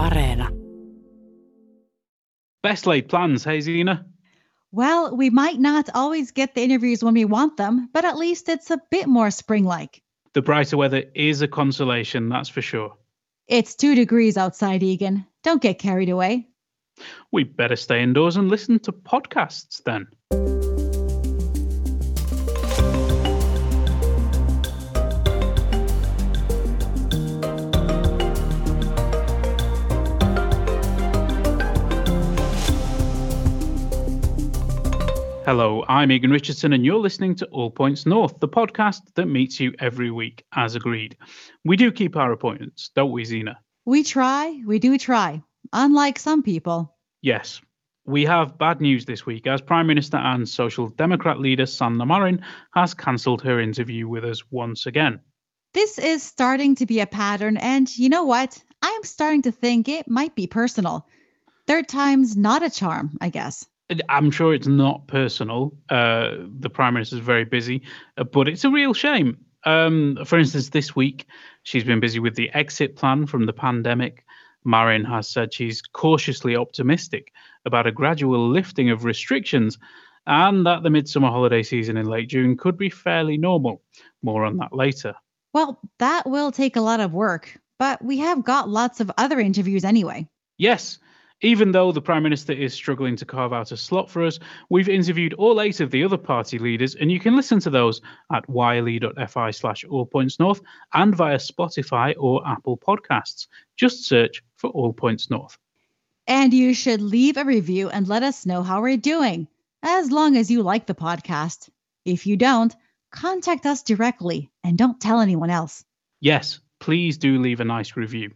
Areena. Best laid plans, hey Zena? Well, we might not always get the interviews when we want them, but at least it's a bit more spring like. The brighter weather is a consolation, that's for sure. It's two degrees outside, Egan. Don't get carried away. We'd better stay indoors and listen to podcasts then. Hello, I'm Egan Richardson, and you're listening to All Points North, the podcast that meets you every week, as agreed. We do keep our appointments, don't we, Zena? We try, we do try, unlike some people. Yes. We have bad news this week as Prime Minister and Social Democrat leader Sanna Marin has cancelled her interview with us once again. This is starting to be a pattern, and you know what? I am starting to think it might be personal. Third time's not a charm, I guess. I'm sure it's not personal. Uh, the prime minister is very busy, uh, but it's a real shame. Um, for instance, this week she's been busy with the exit plan from the pandemic. Marin has said she's cautiously optimistic about a gradual lifting of restrictions and that the midsummer holiday season in late June could be fairly normal. More on that later. Well, that will take a lot of work, but we have got lots of other interviews anyway. Yes, even though the Prime Minister is struggling to carve out a slot for us, we've interviewed all eight of the other party leaders, and you can listen to those at yle.fi slash all points north and via Spotify or Apple Podcasts. Just search for All Points North. And you should leave a review and let us know how we're doing, as long as you like the podcast. If you don't, contact us directly and don't tell anyone else. Yes, please do leave a nice review.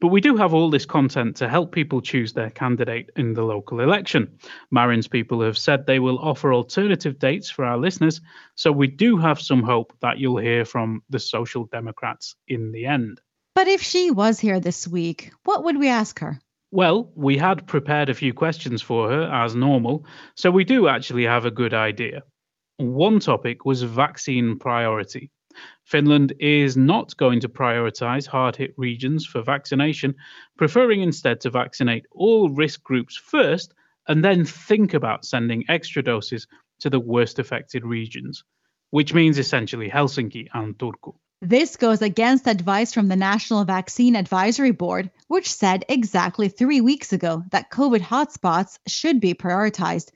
But we do have all this content to help people choose their candidate in the local election. Marin's people have said they will offer alternative dates for our listeners, so we do have some hope that you'll hear from the Social Democrats in the end. But if she was here this week, what would we ask her? Well, we had prepared a few questions for her as normal, so we do actually have a good idea. One topic was vaccine priority. Finland is not going to prioritize hard hit regions for vaccination, preferring instead to vaccinate all risk groups first and then think about sending extra doses to the worst affected regions, which means essentially Helsinki and Turku. This goes against advice from the National Vaccine Advisory Board, which said exactly three weeks ago that COVID hotspots should be prioritized.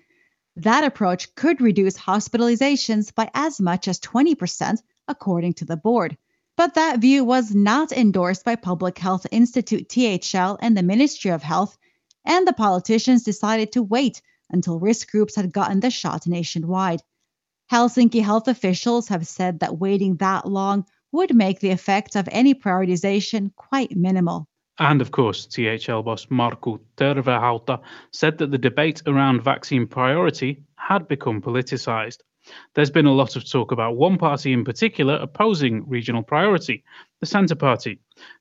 That approach could reduce hospitalizations by as much as 20% according to the board. But that view was not endorsed by Public Health Institute THL and the Ministry of Health, and the politicians decided to wait until risk groups had gotten the shot nationwide. Helsinki health officials have said that waiting that long would make the effect of any prioritization quite minimal. And of course, THL boss Markku Tervahauta said that the debate around vaccine priority had become politicized. There's been a lot of talk about one party in particular opposing regional priority, the Centre Party.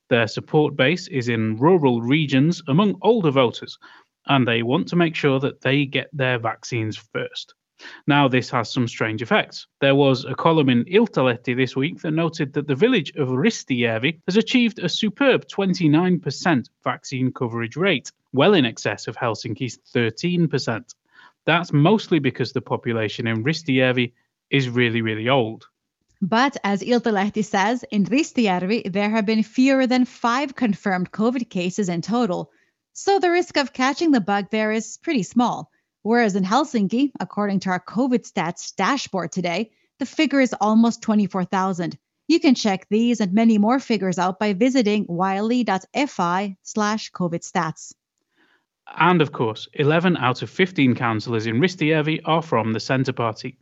Their support base is in rural regions among older voters, and they want to make sure that they get their vaccines first. Now, this has some strange effects. There was a column in Iltalehti this week that noted that the village of Ristijärvi has achieved a superb 29% vaccine coverage rate, well in excess of Helsinki's 13%. That's mostly because the population in Ristijärvi is really, really old. But as Iltalehti says, in Ristijärvi, there have been fewer than five confirmed COVID cases in total. So the risk of catching the bug there is pretty small. Whereas in Helsinki, according to our COVID stats dashboard today, the figure is almost 24,000. You can check these and many more figures out by visiting yle.fi slash COVID stats. And of course, 11 out of 15 councillors in Ristijärvi are from the Centre Party.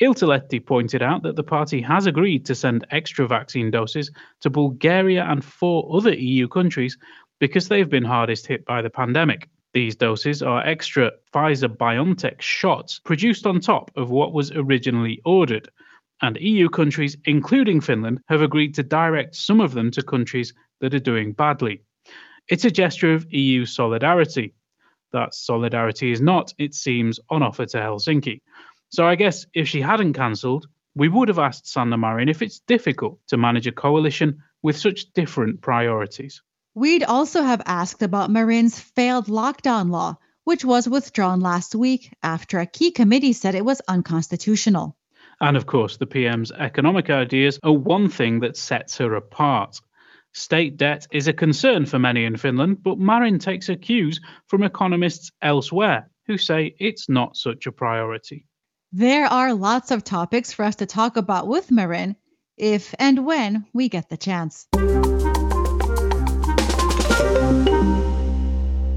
Iltalehti pointed out that the party has agreed to send extra vaccine doses to Bulgaria and four other EU countries because they've been hardest hit by the pandemic. These doses are extra Pfizer BioNTech shots produced on top of what was originally ordered. And EU countries, including Finland, have agreed to direct some of them to countries that are doing badly. It's a gesture of EU solidarity, that solidarity is not, it seems, on offer to Helsinki. So I guess if she hadn't cancelled, we would have asked Sanna Marin if it's difficult to manage a coalition with such different priorities. We'd also have asked about Marin's failed lockdown law, which was withdrawn last week after a key committee said it was unconstitutional. And of course, the PM's economic ideas are one thing that sets her apart. State debt is a concern for many in Finland, but Marin takes her cues from economists elsewhere who say it's not such a priority. There are lots of topics for us to talk about with Marin if and when we get the chance.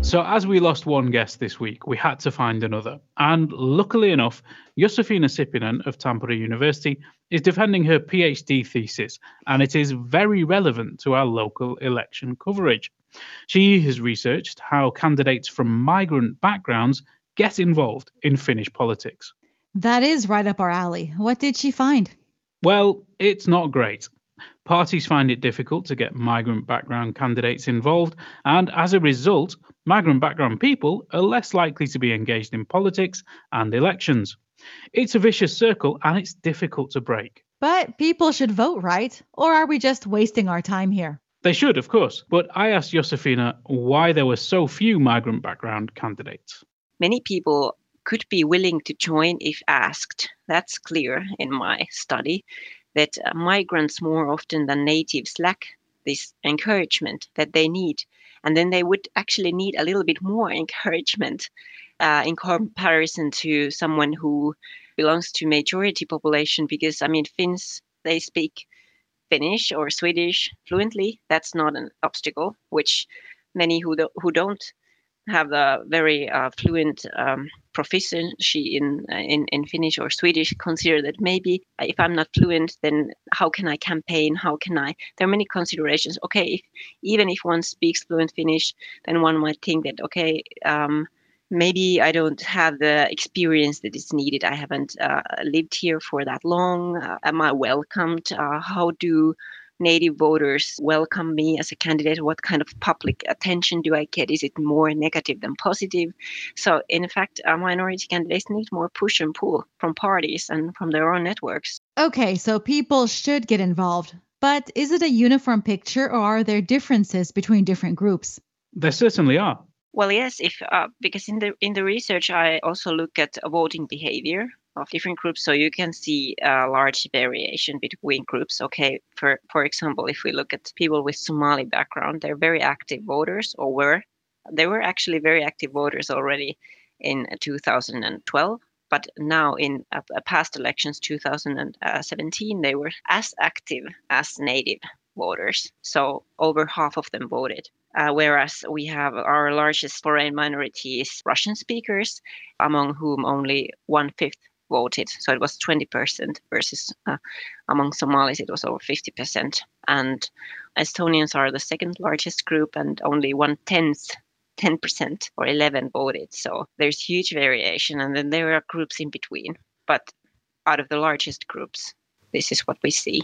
So, as we lost one guest this week, we had to find another. And luckily enough, Josefina Sipinen of Tampere University is defending her PhD thesis, and it is very relevant to our local election coverage. She has researched how candidates from migrant backgrounds get involved in Finnish politics. That is right up our alley. What did she find? Well, it's not great. Parties find it difficult to get migrant background candidates involved, and as a result, migrant background people are less likely to be engaged in politics and elections. It's a vicious circle and it's difficult to break. But people should vote, right? Or are we just wasting our time here? They should, of course. But I asked Josefina why there were so few migrant background candidates. Many people could be willing to join if asked. That's clear in my study that uh, migrants more often than natives lack this encouragement that they need. And then they would actually need a little bit more encouragement uh, in comparison to someone who belongs to majority population because I mean Finns they speak Finnish or Swedish fluently. That's not an obstacle, which many who do, who don't have a very uh, fluent um, proficiency in, uh, in in Finnish or Swedish consider that maybe if I'm not fluent, then how can I campaign? How can I? There are many considerations. Okay, if, even if one speaks fluent Finnish, then one might think that okay. Um, maybe I don't have the experience that is needed. I haven't uh, lived here for that long. Uh, am I welcomed? Uh, how do native voters welcome me as a candidate? What kind of public attention do I get? Is it more negative than positive? So, in fact, minority candidates need more push and pull from parties and from their own networks. Okay, so people should get involved. But is it a uniform picture or are there differences between different groups? There certainly are. Well, yes, if uh, because in the in the research I also look at voting behavior of different groups, so you can see a large variation between groups. Okay, for for example, if we look at people with Somali background, they're very active voters, or were they were actually very active voters already in 2012 but now in uh, past elections 2017 they were as active as native voters so over half of them voted uh, whereas we have our largest foreign minorities Russian speakers, among whom only one fifth So it was 20% versus uh, among Somalis, it was over 50%. And Estonians are the second largest group, and only one tenth 10% or 11 voted. So there's huge variation. And then there are groups in between. But out of the largest groups, this is what we see.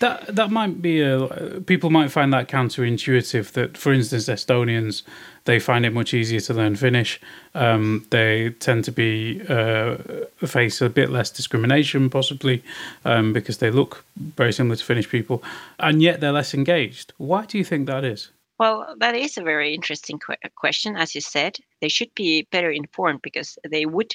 That that might be a people might find that counterintuitive. That, for instance, Estonians they find it much easier to learn Finnish. Um, they tend to be uh, face a bit less discrimination, possibly um, because they look very similar to Finnish people, and yet they're less engaged. Why do you think that is? Well, that is a very interesting question. As you said, they should be better informed because they would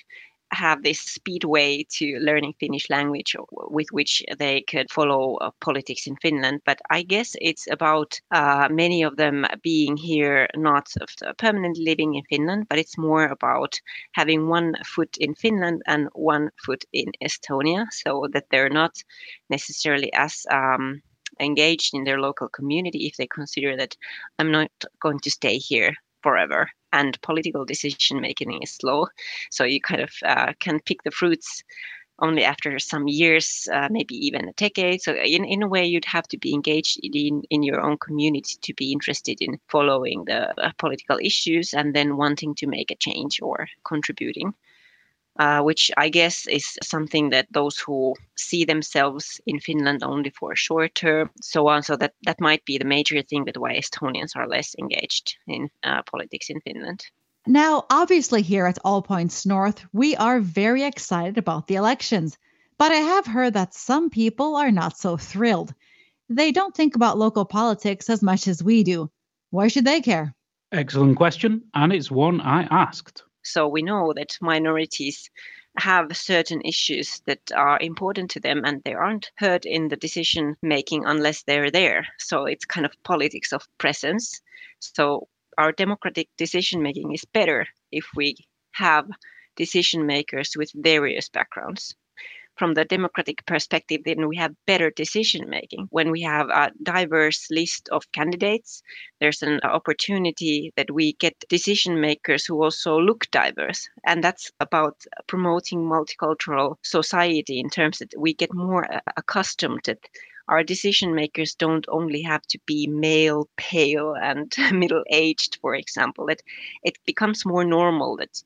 have this speedway to learning Finnish language with which they could follow uh, politics in Finland. But I guess it's about uh, many of them being here, not permanently living in Finland, but it's more about having one foot in Finland and one foot in Estonia, so that they're not necessarily as um, engaged in their local community if they consider that I'm not going to stay here forever and political decision making is slow. So you kind of uh, can pick the fruits only after some years uh, maybe even a decade. So in, in a way you'd have to be engaged in, in your own community to be interested in following the uh, political issues and then wanting to make a change or contributing uh, which I guess is something that those who see themselves in Finland only for a short term, so on. So that that might be the major thing that why Estonians are less engaged in uh, politics in Finland. Now, obviously, here at All Points North, we are very excited about the elections, but I have heard that some people are not so thrilled. They don't think about local politics as much as we do. Why should they care? Excellent question, and it's one I asked. So we know that minorities have certain issues that are important to them and they aren't heard in the decision making unless they're there. So it's kind of politics of presence. So our democratic decision making is better if we have decision makers with various backgrounds from the democratic perspective, then we have better decision making. When we have a diverse list of candidates, there's an opportunity that we get decision makers who also look diverse. And that's about promoting multicultural society in terms that we get more uh, accustomed that our decision makers don't only have to be male, pale, and middle aged, for example. That it becomes more normal that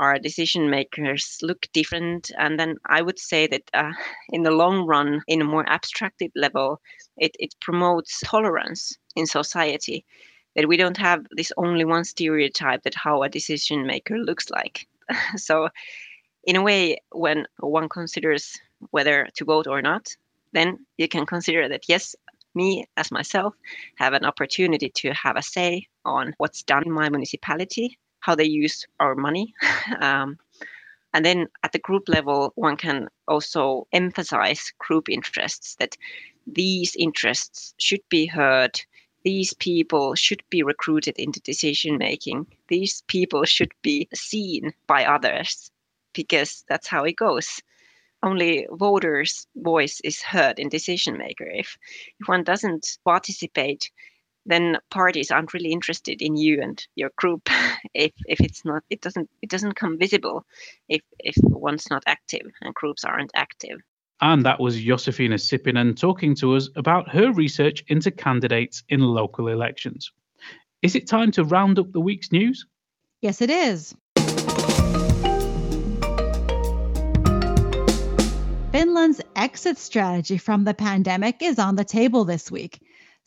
our decision makers look different. And then I would say that uh, in the long run, in a more abstracted level, it, it promotes tolerance in society. That we don't have this only one stereotype that how a decision maker looks like. so, in a way, when one considers whether to vote or not, then you can consider that yes, me as myself have an opportunity to have a say on what's done in my municipality how they use our money. um, and then at the group level, one can also emphasize group interests that these interests should be heard. These people should be recruited into decision making. These people should be seen by others because that's how it goes. Only voters' voice is heard in decision maker. If, if one doesn't participate then parties aren't really interested in you and your group if, if it's not it doesn't it doesn't come visible if if one's not active and groups aren't active and that was Josefina Sipinen talking to us about her research into candidates in local elections. Is it time to round up the week's news? Yes, it is. Finland's exit strategy from the pandemic is on the table this week.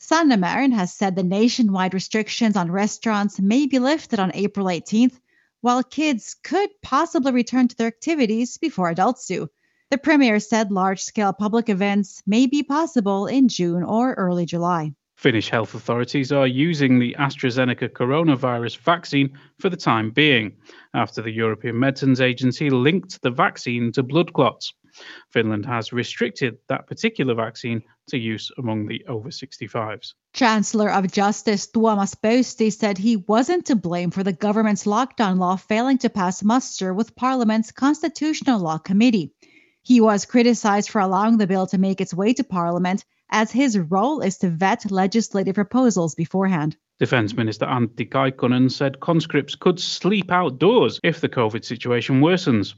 Sanna Marin has said the nationwide restrictions on restaurants may be lifted on April 18th, while kids could possibly return to their activities before adults do. The premier said large scale public events may be possible in June or early July. Finnish health authorities are using the AstraZeneca coronavirus vaccine for the time being, after the European Medicines Agency linked the vaccine to blood clots. Finland has restricted that particular vaccine to use among the over 65s. Chancellor of Justice Tuomas Pöysti said he wasn't to blame for the government's lockdown law failing to pass muster with Parliament's Constitutional Law Committee. He was criticized for allowing the bill to make its way to Parliament, as his role is to vet legislative proposals beforehand. Defence Minister Antti Kaikkonen said conscripts could sleep outdoors if the COVID situation worsens.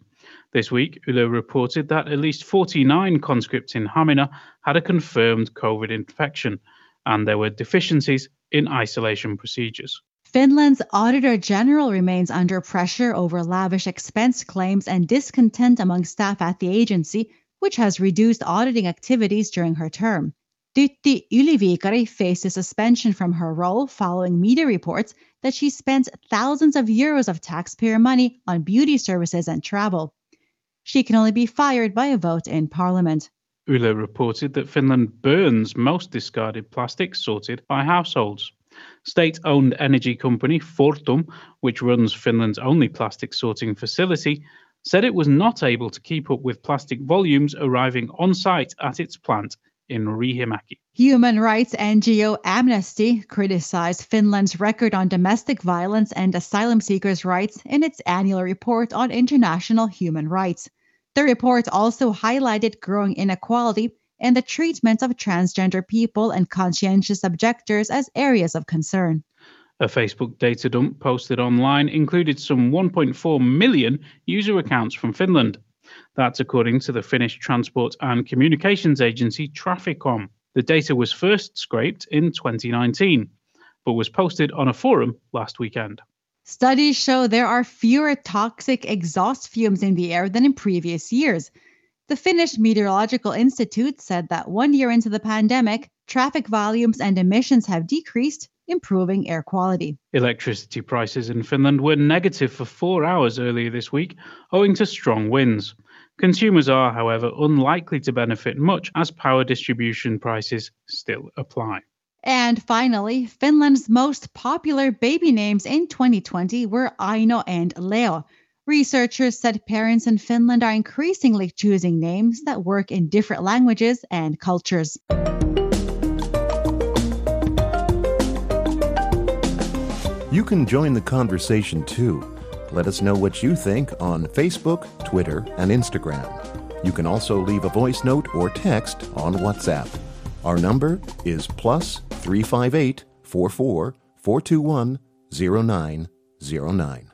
This week, Yle reported that at least 49 conscripts in Hamina had a confirmed COVID infection, and there were deficiencies in isolation procedures. Finland's Auditor General remains under pressure over lavish expense claims and discontent among staff at the agency, which has reduced auditing activities during her term. Tytti Yliviikari faces suspension from her role following media reports that she spent thousands of euros of taxpayer money on beauty services and travel. She can only be fired by a vote in Parliament. Yle reported that Finland burns most discarded plastic sorted by households. State owned energy company Fortum, which runs Finland's only plastic sorting facility, said it was not able to keep up with plastic volumes arriving on site at its plant in Riihimäki. Human rights NGO Amnesty criticized Finland's record on domestic violence and asylum seekers' rights in its annual report on international human rights. The report also highlighted growing inequality and the treatment of transgender people and conscientious objectors as areas of concern. A Facebook data dump posted online included some 1.4 million user accounts from Finland. That's according to the Finnish transport and communications agency Traficom. The data was first scraped in 2019, but was posted on a forum last weekend. Studies show there are fewer toxic exhaust fumes in the air than in previous years. The Finnish Meteorological Institute said that one year into the pandemic, traffic volumes and emissions have decreased, improving air quality. Electricity prices in Finland were negative for four hours earlier this week, owing to strong winds. Consumers are, however, unlikely to benefit much as power distribution prices still apply. And finally, Finland's most popular baby names in 2020 were Aino and Leo. Researchers said parents in Finland are increasingly choosing names that work in different languages and cultures. You can join the conversation too. Let us know what you think on Facebook, Twitter, and Instagram. You can also leave a voice note or text on WhatsApp. Our number is plus 358 44 421 0909.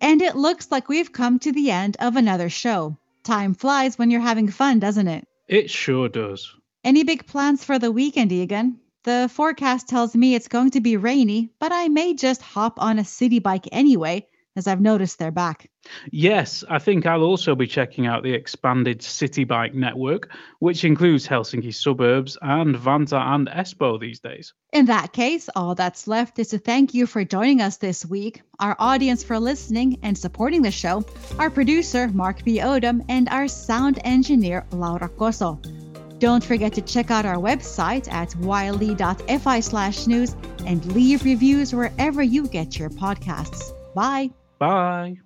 And it looks like we've come to the end of another show. Time flies when you're having fun, doesn't it? It sure does. Any big plans for the weekend, Egan? The forecast tells me it's going to be rainy, but I may just hop on a city bike anyway as I've noticed they're back. Yes, I think I'll also be checking out the expanded city bike network, which includes Helsinki suburbs and Vantaa and Espoo these days. In that case, all that's left is to thank you for joining us this week, our audience for listening and supporting the show, our producer, Mark B. Odom, and our sound engineer, Laura Koso. Don't forget to check out our website at yle.fi slash news and leave reviews wherever you get your podcasts. Bye. Bye.